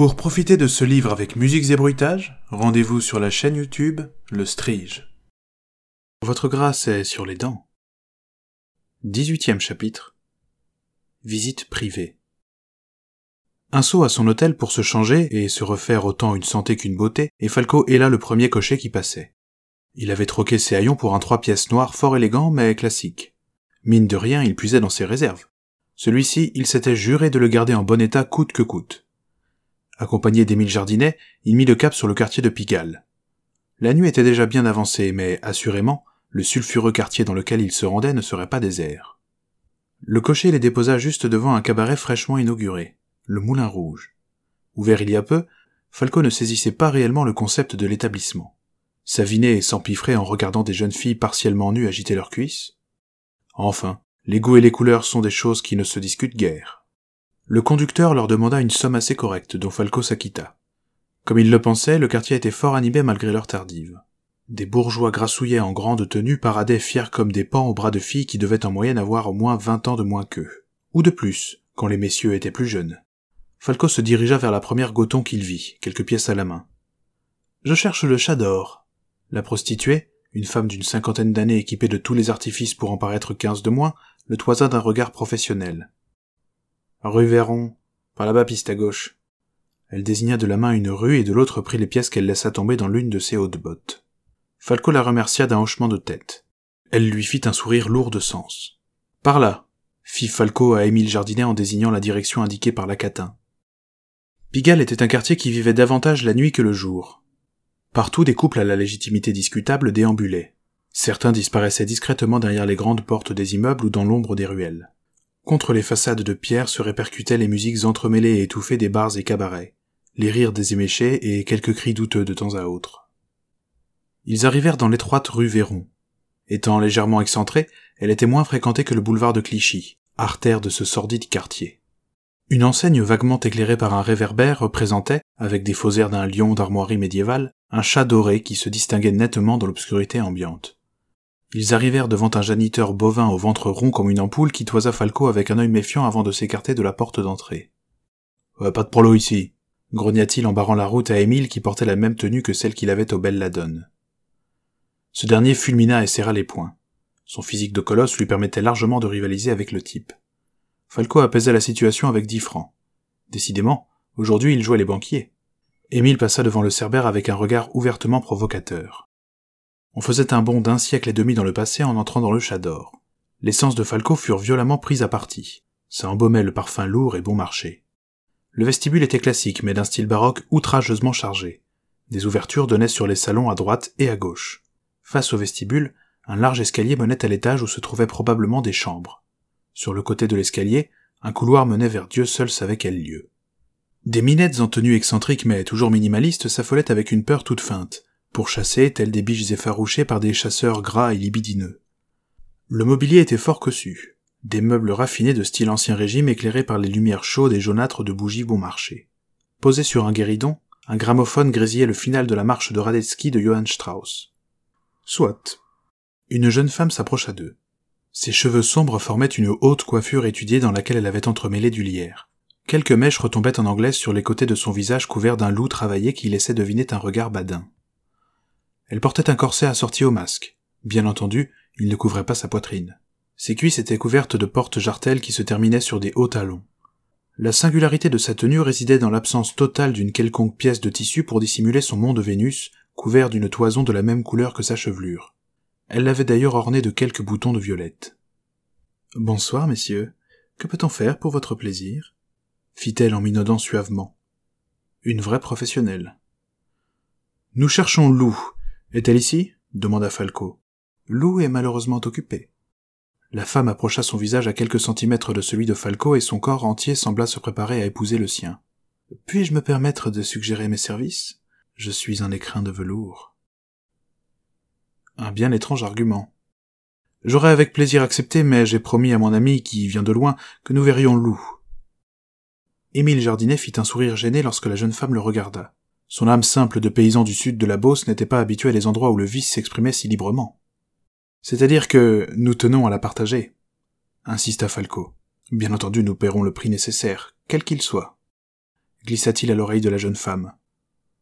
Pour profiter de ce livre avec musiques et bruitages, rendez-vous sur la chaîne YouTube Le Strige. Votre grâce est sur les dents. 18e chapitre. Visite privée. Un saut à son hôtel pour se changer et se refaire autant une santé qu'une beauté, et Falco là le premier cocher qui passait. Il avait troqué ses haillons pour un trois pièces noires fort élégant mais classique. Mine de rien, il puisait dans ses réserves. Celui-ci, il s'était juré de le garder en bon état coûte que coûte. Accompagné d'Émile Jardinet, il mit le cap sur le quartier de Pigalle. La nuit était déjà bien avancée, mais assurément, le sulfureux quartier dans lequel il se rendait ne serait pas désert. Le cocher les déposa juste devant un cabaret fraîchement inauguré, le Moulin Rouge. Ouvert il y a peu, Falco ne saisissait pas réellement le concept de l'établissement. S'avinait et s'empiffrait en regardant des jeunes filles partiellement nues agiter leurs cuisses? Enfin, les goûts et les couleurs sont des choses qui ne se discutent guère. Le conducteur leur demanda une somme assez correcte, dont Falco s'acquitta. Comme il le pensait, le quartier était fort animé malgré l'heure tardive. Des bourgeois grassouillets en grande tenue paradaient fiers comme des pans aux bras de filles qui devaient en moyenne avoir au moins vingt ans de moins qu'eux. Ou de plus, quand les messieurs étaient plus jeunes. Falco se dirigea vers la première goton qu'il vit, quelques pièces à la main. Je cherche le chat d'or. La prostituée, une femme d'une cinquantaine d'années équipée de tous les artifices pour en paraître quinze de moins, le toisa d'un regard professionnel. Rue Véron. Par là-bas, piste à gauche. Elle désigna de la main une rue et de l'autre prit les pièces qu'elle laissa tomber dans l'une de ses hautes bottes. Falco la remercia d'un hochement de tête. Elle lui fit un sourire lourd de sens. Par là, fit Falco à Émile Jardinet en désignant la direction indiquée par la catin. Pigalle était un quartier qui vivait davantage la nuit que le jour. Partout des couples à la légitimité discutable déambulaient. Certains disparaissaient discrètement derrière les grandes portes des immeubles ou dans l'ombre des ruelles. Contre les façades de pierre se répercutaient les musiques entremêlées et étouffées des bars et cabarets, les rires des éméchés et quelques cris douteux de temps à autre. Ils arrivèrent dans l'étroite rue Véron. Étant légèrement excentrée, elle était moins fréquentée que le boulevard de Clichy, artère de ce sordide quartier. Une enseigne vaguement éclairée par un réverbère représentait, avec des faux d'un lion d'armoirie médiévale, un chat doré qui se distinguait nettement dans l'obscurité ambiante. Ils arrivèrent devant un janiteur bovin au ventre rond comme une ampoule qui toisa Falco avec un œil méfiant avant de s'écarter de la porte d'entrée. pas de prolo ici, grogna-t-il en barrant la route à Émile qui portait la même tenue que celle qu'il avait au Belladone. Ce dernier fulmina et serra les poings. Son physique de colosse lui permettait largement de rivaliser avec le type. Falco apaisa la situation avec dix francs. Décidément, aujourd'hui il jouait les banquiers. Émile passa devant le cerbère avec un regard ouvertement provocateur. On faisait un bond d'un siècle et demi dans le passé en entrant dans le Chador. Les sens de Falco furent violemment pris à partie. Ça embaumait le parfum lourd et bon marché. Le vestibule était classique, mais d'un style baroque outrageusement chargé. Des ouvertures donnaient sur les salons à droite et à gauche. Face au vestibule, un large escalier menait à l'étage où se trouvaient probablement des chambres. Sur le côté de l'escalier, un couloir menait vers Dieu seul savait quel lieu. Des minettes en tenue excentrique mais toujours minimaliste s'affolaient avec une peur toute feinte, pour chasser tels des biches effarouchées par des chasseurs gras et libidineux. Le mobilier était fort cossu, des meubles raffinés de style ancien régime éclairés par les lumières chaudes et jaunâtres de bougies bon marché. Posé sur un guéridon, un gramophone grésillait le final de la marche de Radetzky de Johann Strauss. Soit. Une jeune femme s'approcha d'eux. Ses cheveux sombres formaient une haute coiffure étudiée dans laquelle elle avait entremêlé du lierre. Quelques mèches retombaient en anglaise sur les côtés de son visage couvert d'un loup travaillé qui laissait deviner un regard badin. Elle portait un corset assorti au masque. Bien entendu, il ne couvrait pas sa poitrine. Ses cuisses étaient couvertes de portes jartelles qui se terminaient sur des hauts talons. La singularité de sa tenue résidait dans l'absence totale d'une quelconque pièce de tissu pour dissimuler son mont de Vénus, couvert d'une toison de la même couleur que sa chevelure. Elle l'avait d'ailleurs orné de quelques boutons de violette. Bonsoir, messieurs. Que peut-on faire pour votre plaisir? fit-elle en minaudant suavement. Une vraie professionnelle. Nous cherchons Lou, est-elle ici? demanda Falco. Lou est malheureusement occupée. La femme approcha son visage à quelques centimètres de celui de Falco et son corps entier sembla se préparer à épouser le sien. Puis-je me permettre de suggérer mes services? Je suis un écrin de velours. Un bien étrange argument. J'aurais avec plaisir accepté, mais j'ai promis à mon ami, qui vient de loin, que nous verrions Lou. Émile Jardinet fit un sourire gêné lorsque la jeune femme le regarda. Son âme simple de paysan du sud de la Beauce n'était pas habituée à des endroits où le vice s'exprimait si librement. C'est-à-dire que nous tenons à la partager, insista Falco. Bien entendu, nous paierons le prix nécessaire, quel qu'il soit. glissa-t-il à l'oreille de la jeune femme.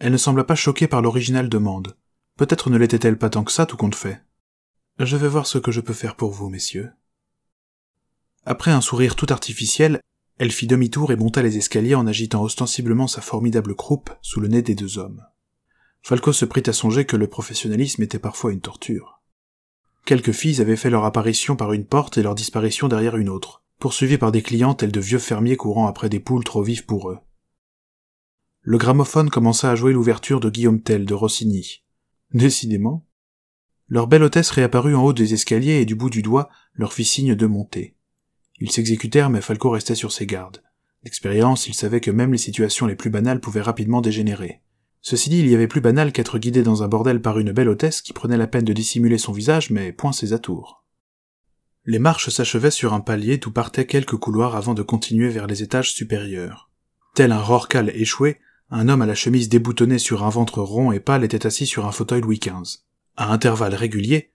Elle ne sembla pas choquée par l'originale demande. Peut-être ne l'était-elle pas tant que ça, tout compte fait. Je vais voir ce que je peux faire pour vous, messieurs. Après un sourire tout artificiel, elle fit demi-tour et monta les escaliers en agitant ostensiblement sa formidable croupe sous le nez des deux hommes. Falco se prit à songer que le professionnalisme était parfois une torture. Quelques filles avaient fait leur apparition par une porte et leur disparition derrière une autre, poursuivies par des clients tels de vieux fermiers courant après des poules trop vives pour eux. Le gramophone commença à jouer l'ouverture de Guillaume Tell de Rossini. Décidément. Leur belle hôtesse réapparut en haut des escaliers et du bout du doigt leur fit signe de monter. Ils s'exécutèrent, mais Falco restait sur ses gardes. D'expérience, il savait que même les situations les plus banales pouvaient rapidement dégénérer. Ceci dit, il y avait plus banal qu'être guidé dans un bordel par une belle hôtesse qui prenait la peine de dissimuler son visage, mais point ses atours. Les marches s'achevaient sur un palier d'où partaient quelques couloirs avant de continuer vers les étages supérieurs. Tel un rorcal échoué, un homme à la chemise déboutonnée sur un ventre rond et pâle était assis sur un fauteuil Louis XV. À intervalles réguliers,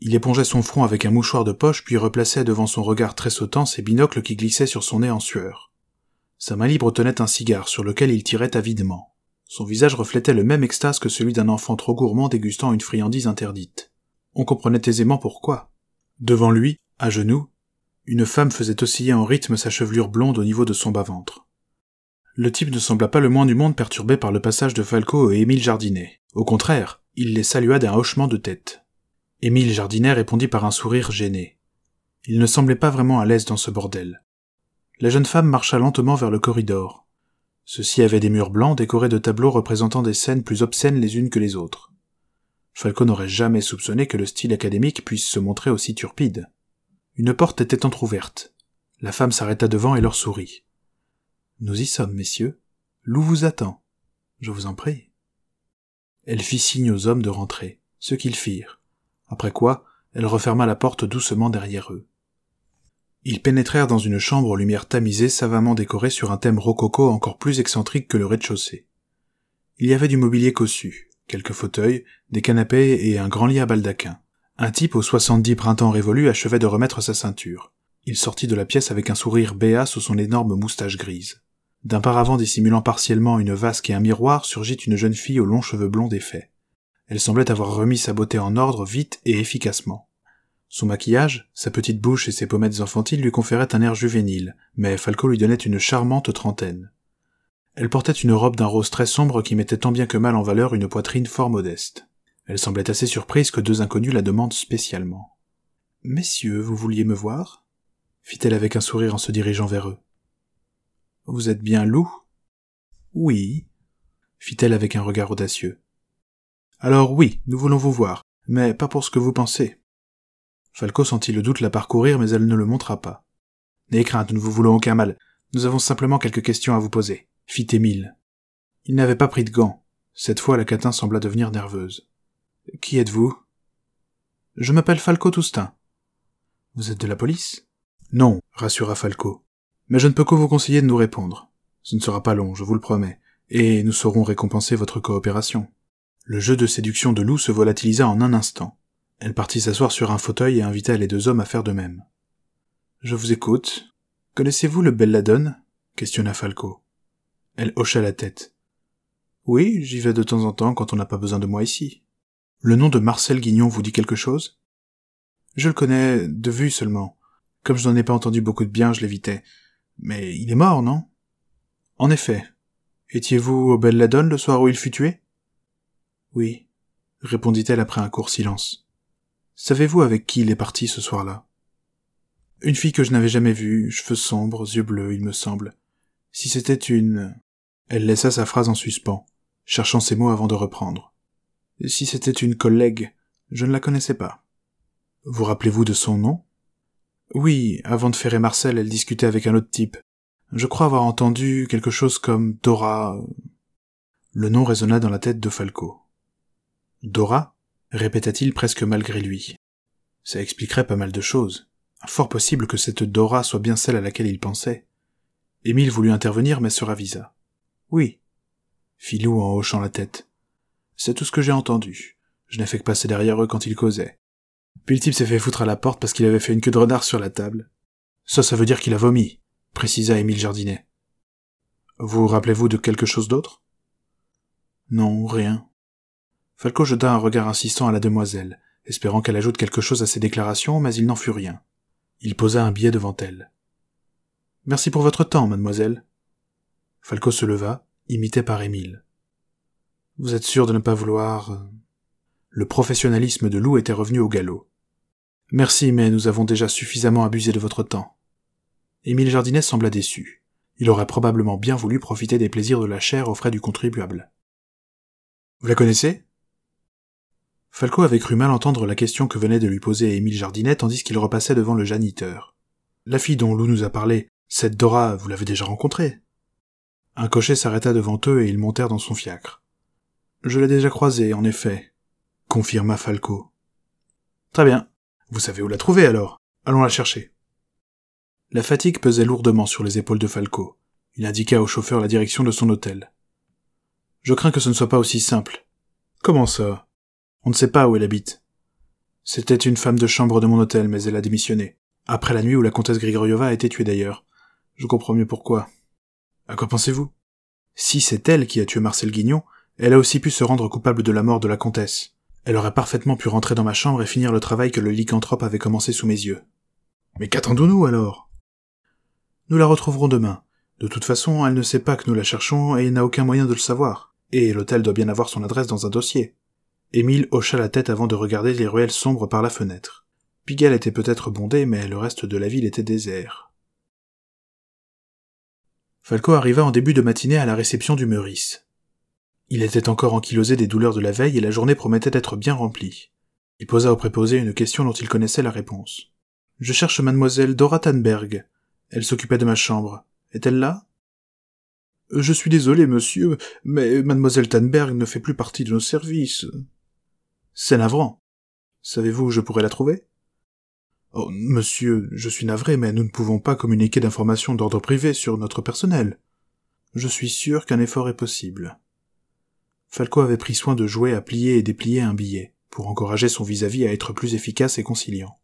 il épongeait son front avec un mouchoir de poche puis replaçait devant son regard très sautant ses binocles qui glissaient sur son nez en sueur. Sa main libre tenait un cigare sur lequel il tirait avidement. Son visage reflétait le même extase que celui d'un enfant trop gourmand dégustant une friandise interdite. On comprenait aisément pourquoi. Devant lui, à genoux, une femme faisait osciller en rythme sa chevelure blonde au niveau de son bas-ventre. Le type ne sembla pas le moins du monde perturbé par le passage de Falco et Émile Jardinet. Au contraire, il les salua d'un hochement de tête. Émile Jardinet répondit par un sourire gêné. Il ne semblait pas vraiment à l'aise dans ce bordel. La jeune femme marcha lentement vers le corridor. Ceux-ci avait des murs blancs décorés de tableaux représentant des scènes plus obscènes les unes que les autres. Falco n'aurait jamais soupçonné que le style académique puisse se montrer aussi turpide. Une porte était entr'ouverte. La femme s'arrêta devant et leur sourit. Nous y sommes, messieurs. Lou vous attend. Je vous en prie. Elle fit signe aux hommes de rentrer, ce qu'ils firent après quoi elle referma la porte doucement derrière eux. Ils pénétrèrent dans une chambre aux lumières tamisées savamment décorée sur un thème rococo encore plus excentrique que le rez-de-chaussée. Il y avait du mobilier cossu, quelques fauteuils, des canapés et un grand lit à baldaquin. Un type aux soixante-dix printemps révolus achevait de remettre sa ceinture. Il sortit de la pièce avec un sourire béat sous son énorme moustache grise. D'un paravent dissimulant partiellement une vasque et un miroir surgit une jeune fille aux longs cheveux blonds défaits. Elle semblait avoir remis sa beauté en ordre vite et efficacement. Son maquillage, sa petite bouche et ses pommettes enfantiles lui conféraient un air juvénile, mais Falco lui donnait une charmante trentaine. Elle portait une robe d'un rose très sombre qui mettait tant bien que mal en valeur une poitrine fort modeste. Elle semblait assez surprise que deux inconnus la demandent spécialement. Messieurs, vous vouliez me voir? fit-elle avec un sourire en se dirigeant vers eux. Vous êtes bien loup? Oui, fit-elle avec un regard audacieux. Alors oui, nous voulons vous voir, mais pas pour ce que vous pensez. Falco sentit le doute la parcourir, mais elle ne le montra pas. N'ayez crainte, nous ne vous voulons aucun mal. Nous avons simplement quelques questions à vous poser, fit Émile. Il n'avait pas pris de gants. Cette fois, la catin sembla devenir nerveuse. Qui êtes-vous? Je m'appelle Falco Toustin. Vous êtes de la police? Non, rassura Falco. Mais je ne peux que vous conseiller de nous répondre. Ce ne sera pas long, je vous le promets, et nous saurons récompenser votre coopération. Le jeu de séduction de Lou se volatilisa en un instant. Elle partit s'asseoir sur un fauteuil et invita les deux hommes à faire de même. Je vous écoute. Connaissez-vous le Belladone? questionna Falco. Elle hocha la tête. Oui, j'y vais de temps en temps quand on n'a pas besoin de moi ici. Le nom de Marcel Guignon vous dit quelque chose Je le connais de vue seulement. Comme je n'en ai pas entendu beaucoup de bien, je l'évitais. Mais il est mort, non? En effet. Étiez-vous au Belladone le soir où il fut tué? Oui, répondit-elle après un court silence. Savez-vous avec qui il est parti ce soir-là? Une fille que je n'avais jamais vue, cheveux sombres, yeux bleus, il me semble. Si c'était une... Elle laissa sa phrase en suspens, cherchant ses mots avant de reprendre. Si c'était une collègue, je ne la connaissais pas. Vous rappelez-vous de son nom? Oui, avant de ferrer Marcel, elle discutait avec un autre type. Je crois avoir entendu quelque chose comme Dora. Le nom résonna dans la tête de Falco. Dora répéta-t-il presque malgré lui. Ça expliquerait pas mal de choses. Fort possible que cette Dora soit bien celle à laquelle il pensait. Émile voulut intervenir, mais se ravisa. Oui, fit Lou en hochant la tête. C'est tout ce que j'ai entendu. Je n'ai fait que passer derrière eux quand ils causaient. Puis le type s'est fait foutre à la porte parce qu'il avait fait une queue de renard sur la table. Ça, ça veut dire qu'il a vomi, précisa Émile Jardinet. Vous rappelez-vous de quelque chose d'autre? Non, rien. Falco jeta un regard insistant à la demoiselle, espérant qu'elle ajoute quelque chose à ses déclarations, mais il n'en fut rien. Il posa un billet devant elle. Merci pour votre temps, mademoiselle. Falco se leva, imité par Émile. Vous êtes sûr de ne pas vouloir. Euh, Le professionnalisme de Lou était revenu au galop. Merci, mais nous avons déjà suffisamment abusé de votre temps. Émile Jardinet sembla déçu. Il aurait probablement bien voulu profiter des plaisirs de la chair aux frais du contribuable. Vous la connaissez? Falco avait cru mal entendre la question que venait de lui poser Émile Jardinet tandis qu'il repassait devant le janiteur. La fille dont Lou nous a parlé, cette Dora, vous l'avez déjà rencontrée? Un cocher s'arrêta devant eux et ils montèrent dans son fiacre. Je l'ai déjà croisée, en effet, confirma Falco. Très bien. Vous savez où la trouver alors? Allons la chercher. La fatigue pesait lourdement sur les épaules de Falco. Il indiqua au chauffeur la direction de son hôtel. Je crains que ce ne soit pas aussi simple. Comment ça? On ne sait pas où elle habite. C'était une femme de chambre de mon hôtel, mais elle a démissionné. Après la nuit où la comtesse Grigoriova a été tuée d'ailleurs. Je comprends mieux pourquoi. À quoi pensez-vous? Si c'est elle qui a tué Marcel Guignon, elle a aussi pu se rendre coupable de la mort de la comtesse. Elle aurait parfaitement pu rentrer dans ma chambre et finir le travail que le lycanthrope avait commencé sous mes yeux. Mais qu'attendons-nous alors? Nous la retrouverons demain. De toute façon, elle ne sait pas que nous la cherchons et n'a aucun moyen de le savoir. Et l'hôtel doit bien avoir son adresse dans un dossier. Émile hocha la tête avant de regarder les ruelles sombres par la fenêtre. Pigalle était peut-être bondé, mais le reste de la ville était désert. Falco arriva en début de matinée à la réception du Meurice. Il était encore ankylosé des douleurs de la veille et la journée promettait d'être bien remplie. Il posa au préposé une question dont il connaissait la réponse. Je cherche mademoiselle Dora Tannberg. Elle s'occupait de ma chambre. Est-elle là? Je suis désolé, monsieur, mais mademoiselle Tannberg ne fait plus partie de nos services. C'est navrant. Savez-vous où je pourrais la trouver? Oh, monsieur, je suis navré, mais nous ne pouvons pas communiquer d'informations d'ordre privé sur notre personnel. Je suis sûr qu'un effort est possible. Falco avait pris soin de jouer à plier et déplier un billet, pour encourager son vis-à-vis -à, être plus efficace et conciliant.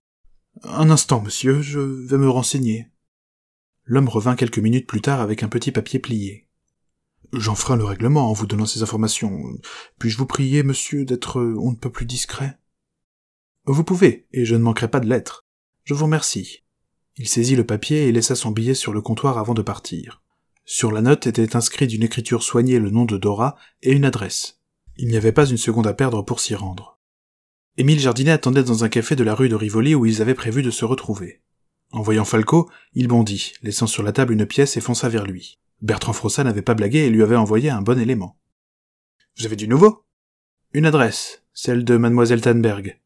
Un instant, monsieur, je vais me renseigner. L'homme revint quelques minutes plus tard avec un petit papier plié. J'enfreins le règlement en vous donnant ces informations. Puis-je vous prier, monsieur, d'être on ne peut plus discret? Vous pouvez, et je ne manquerai pas de lettres. Je vous remercie. Il saisit le papier et laissa son billet sur le comptoir avant de partir. Sur la note était inscrit d'une écriture soignée le nom de Dora et une adresse. Il n'y avait pas une seconde à perdre pour s'y rendre. Émile Jardinet attendait dans un café de la rue de Rivoli où ils avaient prévu de se retrouver. En voyant Falco, il bondit, laissant sur la table une pièce et fonça vers lui. Bertrand Frossat n'avait pas blagué et lui avait envoyé un bon élément. Vous avez du nouveau? Une adresse, celle de mademoiselle Tannberg.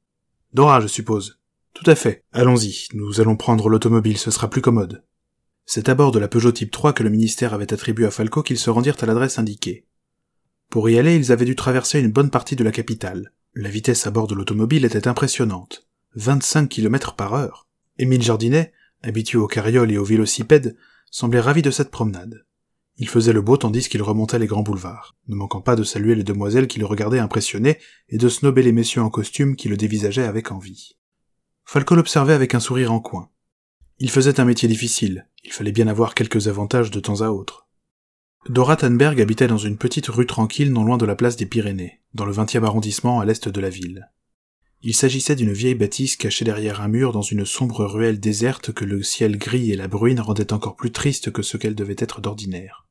Dora, je suppose. Tout à fait. Allons-y, nous allons prendre l'automobile, ce sera plus commode. C'est à bord de la Peugeot Type 3 que le ministère avait attribué à Falco qu'ils se rendirent à l'adresse indiquée. Pour y aller, ils avaient dû traverser une bonne partie de la capitale. La vitesse à bord de l'automobile était impressionnante. 25 km par heure. Émile Jardinet, habitué aux carrioles et aux vélocipèdes, semblait ravi de cette promenade. Il faisait le beau tandis qu'il remontait les grands boulevards, ne manquant pas de saluer les demoiselles qui le regardaient impressionné et de snober les messieurs en costume qui le dévisageaient avec envie. Falco l'observait avec un sourire en coin. Il faisait un métier difficile, il fallait bien avoir quelques avantages de temps à autre. Dora Tannberg habitait dans une petite rue tranquille non loin de la place des Pyrénées, dans le 20e arrondissement à l'est de la ville. Il s'agissait d'une vieille bâtisse cachée derrière un mur dans une sombre ruelle déserte que le ciel gris et la bruine rendaient encore plus triste que ce qu'elle devait être d'ordinaire.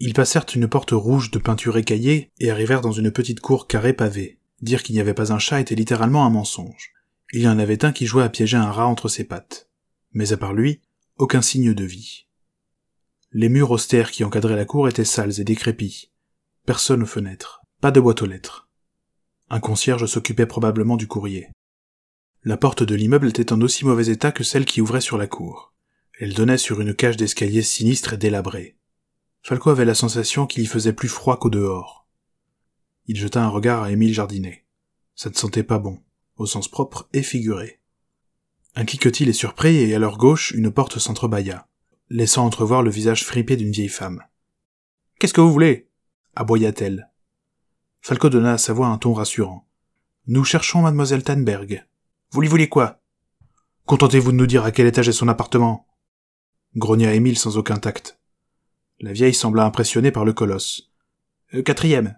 Ils passèrent une porte rouge de peinture écaillée et arrivèrent dans une petite cour carrée pavée. Dire qu'il n'y avait pas un chat était littéralement un mensonge. Il y en avait un qui jouait à piéger un rat entre ses pattes. Mais à part lui, aucun signe de vie. Les murs austères qui encadraient la cour étaient sales et décrépits. Personne aux fenêtres. Pas de boîte aux lettres. Un concierge s'occupait probablement du courrier. La porte de l'immeuble était en aussi mauvais état que celle qui ouvrait sur la cour. Elle donnait sur une cage d'escalier sinistre et délabrée. Falco avait la sensation qu'il y faisait plus froid qu'au dehors. Il jeta un regard à Émile Jardinet. Ça ne sentait pas bon, au sens propre et figuré. Un cliquetis est surpris et à leur gauche une porte s'entrebâilla, laissant entrevoir le visage fripé d'une vieille femme. Qu'est-ce que vous voulez? aboya-t-elle. Falco donna à sa voix un ton rassurant. Nous cherchons mademoiselle Tannberg. Vous lui voulez quoi? Contentez-vous de nous dire à quel étage est son appartement? Grogna Émile sans aucun tact. La vieille sembla impressionnée par le colosse. Euh, quatrième.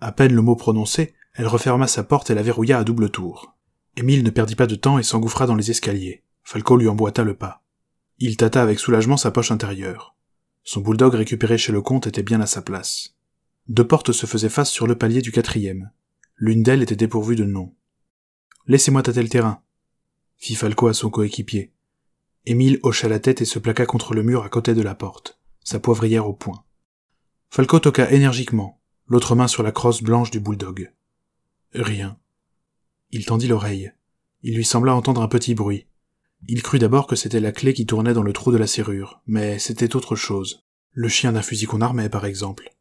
À peine le mot prononcé, elle referma sa porte et la verrouilla à double tour. Émile ne perdit pas de temps et s'engouffra dans les escaliers. Falco lui emboîta le pas. Il tâta avec soulagement sa poche intérieure. Son bulldog récupéré chez le comte était bien à sa place. Deux portes se faisaient face sur le palier du quatrième. L'une d'elles était dépourvue de nom. Laissez-moi tâter le terrain, fit Falco à son coéquipier. Émile hocha la tête et se plaqua contre le mur à côté de la porte, sa poivrière au poing. Falco toqua énergiquement, l'autre main sur la crosse blanche du bulldog. Rien. Il tendit l'oreille. Il lui sembla entendre un petit bruit. Il crut d'abord que c'était la clé qui tournait dans le trou de la serrure, mais c'était autre chose. Le chien d'un fusil qu'on armait, par exemple.